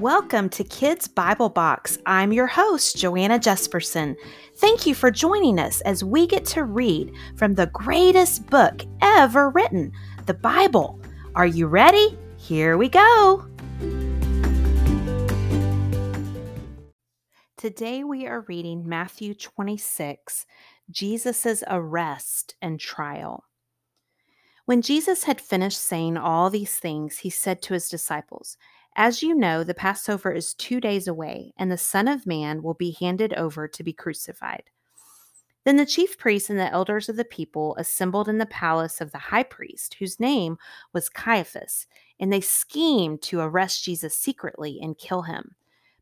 Welcome to Kids Bible Box. I'm your host, Joanna Jesperson. Thank you for joining us as we get to read from the greatest book ever written, the Bible. Are you ready? Here we go. Today we are reading Matthew 26, Jesus' arrest and trial. When Jesus had finished saying all these things, he said to his disciples, as you know, the Passover is two days away, and the Son of Man will be handed over to be crucified. Then the chief priests and the elders of the people assembled in the palace of the high priest, whose name was Caiaphas, and they schemed to arrest Jesus secretly and kill him.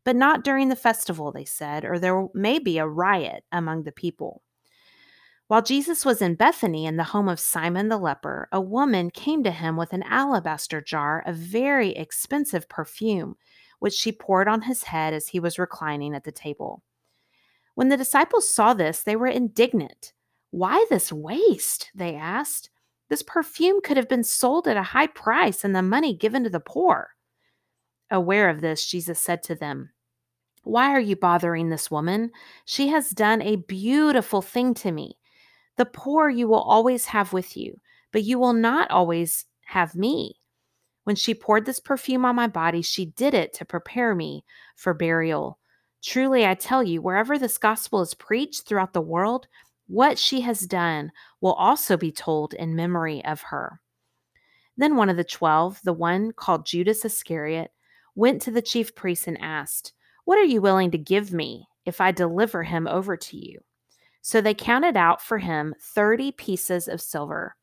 But not during the festival, they said, or there may be a riot among the people. While Jesus was in Bethany in the home of Simon the leper, a woman came to him with an alabaster jar of very expensive perfume, which she poured on his head as he was reclining at the table. When the disciples saw this, they were indignant. Why this waste? They asked. This perfume could have been sold at a high price and the money given to the poor. Aware of this, Jesus said to them, Why are you bothering this woman? She has done a beautiful thing to me. The poor you will always have with you, but you will not always have me. When she poured this perfume on my body, she did it to prepare me for burial. Truly, I tell you, wherever this gospel is preached throughout the world, what she has done will also be told in memory of her. Then one of the twelve, the one called Judas Iscariot, went to the chief priests and asked, What are you willing to give me if I deliver him over to you? So they counted out for him 30 pieces of silver.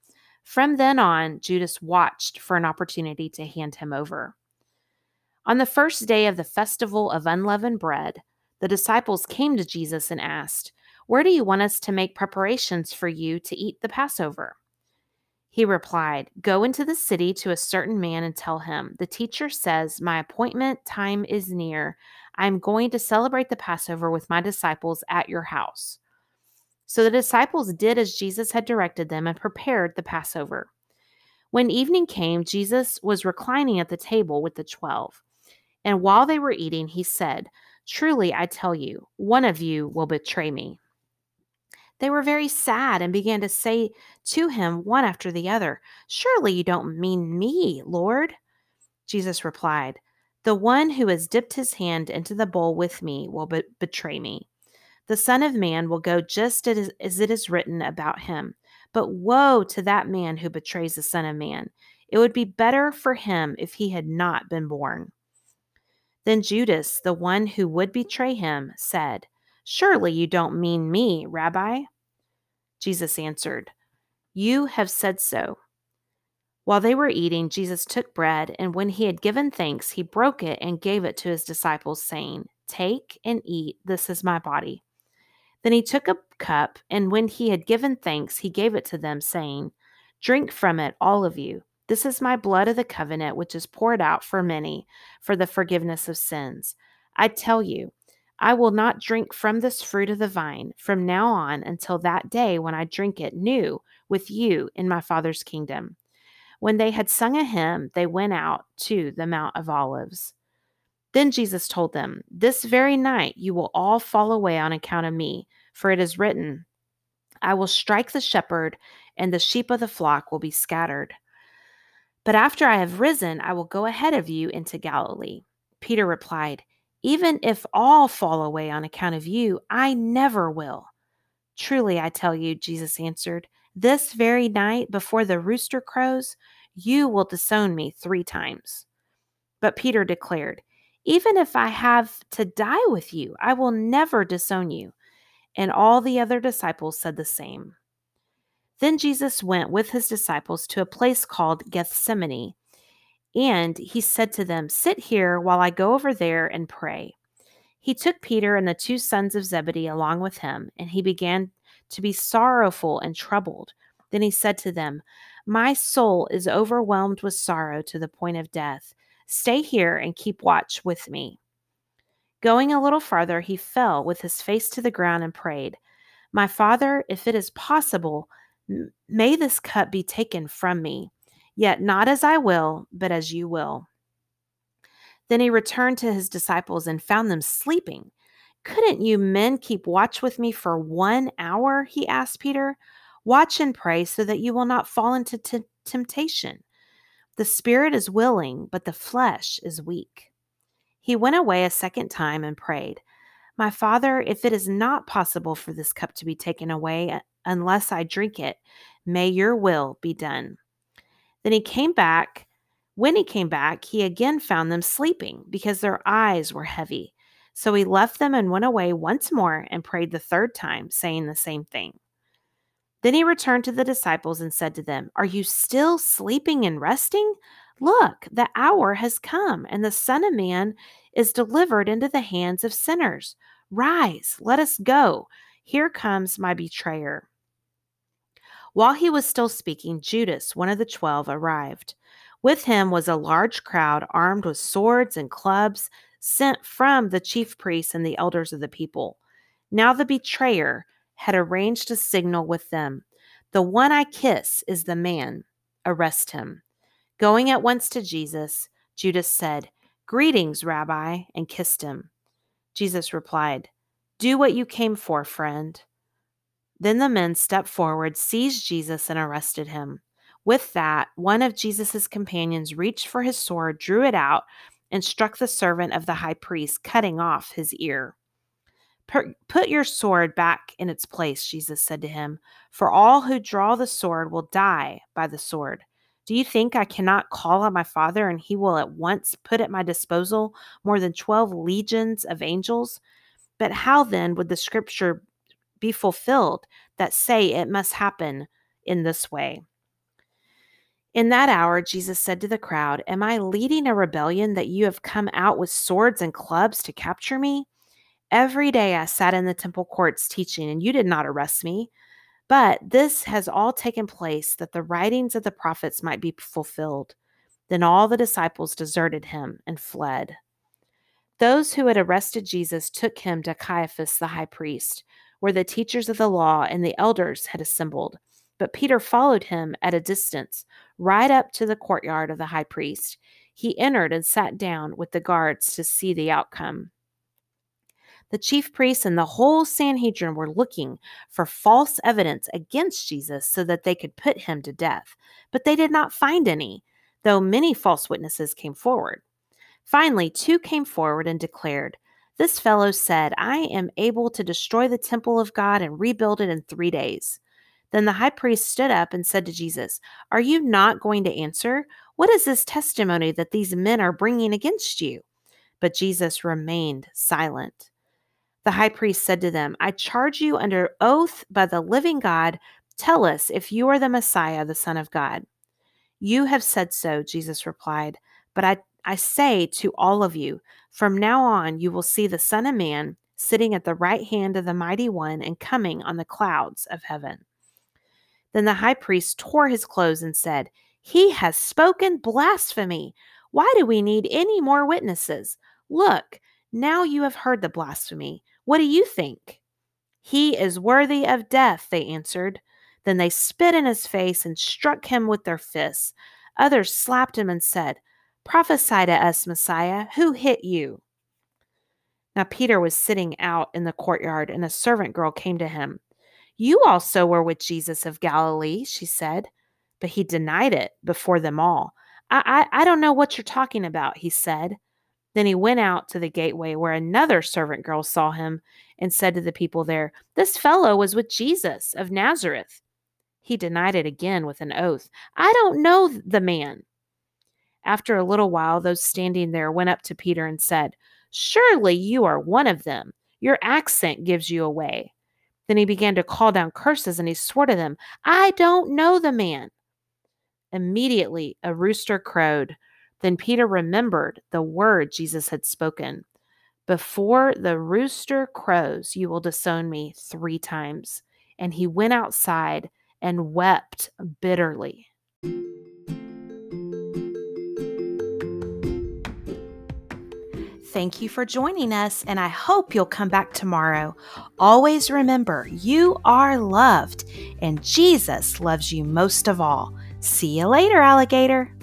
From then on, Judas watched for an opportunity to hand him over. On the first day of the festival of unleavened bread, the disciples came to Jesus and asked, Where do you want us to make preparations for you to eat the Passover? He replied, Go into the city to a certain man and tell him, The teacher says, My appointment time is near. I am going to celebrate the Passover with my disciples at your house. So the disciples did as Jesus had directed them and prepared the Passover. When evening came, Jesus was reclining at the table with the twelve. And while they were eating, he said, Truly, I tell you, one of you will betray me. They were very sad and began to say to him one after the other, Surely you don't mean me, Lord. Jesus replied, The one who has dipped his hand into the bowl with me will be- betray me. The Son of Man will go just as, it is written about him. But woe to that man who betrays the Son of Man. It would be better for him if he had not been born. Then Judas, the one who would betray him, said, Surely you don't mean me, Rabbi? Jesus answered, You have said so. While they were eating, Jesus took bread, and when he had given thanks, he broke it and gave it to his disciples, saying, Take and eat, this is my body. Then he took a cup, and when he had given thanks, he gave it to them, saying, Drink from it, all of you. This is my blood of the covenant, which is poured out for many for the forgiveness of sins. I tell you, I will not drink from this fruit of the vine from now on until that day when I drink it new with you in my Father's kingdom. When they had sung a hymn, they went out to the Mount of Olives. Then Jesus told them, This very night you will all fall away on account of me, for it is written, I will strike the shepherd, and the sheep of the flock will be scattered. But after I have risen, I will go ahead of you into Galilee. Peter replied, Even if all fall away on account of you, I never will. Truly, I tell you, Jesus answered, this very night before the rooster crows, you will disown me three times. But Peter declared, even if I have to die with you, I will never disown you. And all the other disciples said the same. Then Jesus went with his disciples to a place called Gethsemane, and he said to them, Sit here while I go over there and pray. He took Peter and the two sons of Zebedee along with him, and he began to be sorrowful and troubled. Then he said to them, My soul is overwhelmed with sorrow to the point of death. Stay here and keep watch with me. Going a little farther, he fell with his face to the ground and prayed, My father, if it is possible, may this cup be taken from me, yet not as I will, but as you will. Then he returned to his disciples and found them sleeping. Couldn't you men keep watch with me for one hour? He asked Peter. Watch and pray so that you will not fall into t- temptation. The spirit is willing, but the flesh is weak. He went away a second time and prayed, My father, if it is not possible for this cup to be taken away uh, unless I drink it, may your will be done. Then he came back. When he came back, he again found them sleeping because their eyes were heavy. So he left them and went away once more and prayed the third time, saying the same thing. Then he returned to the disciples and said to them, Are you still sleeping and resting? Look, the hour has come, and the Son of Man is delivered into the hands of sinners. Rise, let us go. Here comes my betrayer. While he was still speaking, Judas, one of the twelve, arrived. With him was a large crowd armed with swords and clubs, sent from the chief priests and the elders of the people. Now the betrayer had arranged a signal with them The one I kiss is the man. Arrest him. Going at once to Jesus, Judas said, Greetings, Rabbi, and kissed him. Jesus replied, Do what you came for, friend. Then the men stepped forward, seized Jesus, and arrested him. With that, one of Jesus' companions reached for his sword, drew it out, and struck the servant of the high priest, cutting off his ear. Put your sword back in its place, Jesus said to him, for all who draw the sword will die by the sword. Do you think I cannot call on my Father and he will at once put at my disposal more than 12 legions of angels? But how then would the scripture be fulfilled that say it must happen in this way. In that hour, Jesus said to the crowd, Am I leading a rebellion that you have come out with swords and clubs to capture me? Every day I sat in the temple courts teaching, and you did not arrest me. But this has all taken place that the writings of the prophets might be fulfilled. Then all the disciples deserted him and fled. Those who had arrested Jesus took him to Caiaphas the high priest where the teachers of the law and the elders had assembled. But Peter followed him at a distance, right up to the courtyard of the high priest. He entered and sat down with the guards to see the outcome. The chief priests and the whole Sanhedrin were looking for false evidence against Jesus so that they could put him to death. But they did not find any, though many false witnesses came forward. Finally, two came forward and declared, this fellow said, I am able to destroy the temple of God and rebuild it in three days. Then the high priest stood up and said to Jesus, Are you not going to answer? What is this testimony that these men are bringing against you? But Jesus remained silent. The high priest said to them, I charge you under oath by the living God, tell us if you are the Messiah, the Son of God. You have said so, Jesus replied, but I I say to all of you, from now on you will see the Son of Man sitting at the right hand of the Mighty One and coming on the clouds of heaven. Then the high priest tore his clothes and said, He has spoken blasphemy. Why do we need any more witnesses? Look, now you have heard the blasphemy. What do you think? He is worthy of death, they answered. Then they spit in his face and struck him with their fists. Others slapped him and said, Prophesy to us, Messiah. Who hit you? Now Peter was sitting out in the courtyard, and a servant girl came to him. You also were with Jesus of Galilee, she said. But he denied it before them all. I, I, I don't know what you're talking about, he said. Then he went out to the gateway where another servant girl saw him and said to the people there, This fellow was with Jesus of Nazareth. He denied it again with an oath. I don't know the man. After a little while, those standing there went up to Peter and said, Surely you are one of them. Your accent gives you away. Then he began to call down curses and he swore to them, I don't know the man. Immediately a rooster crowed. Then Peter remembered the word Jesus had spoken Before the rooster crows, you will disown me three times. And he went outside and wept bitterly. Thank you for joining us, and I hope you'll come back tomorrow. Always remember, you are loved, and Jesus loves you most of all. See you later, alligator.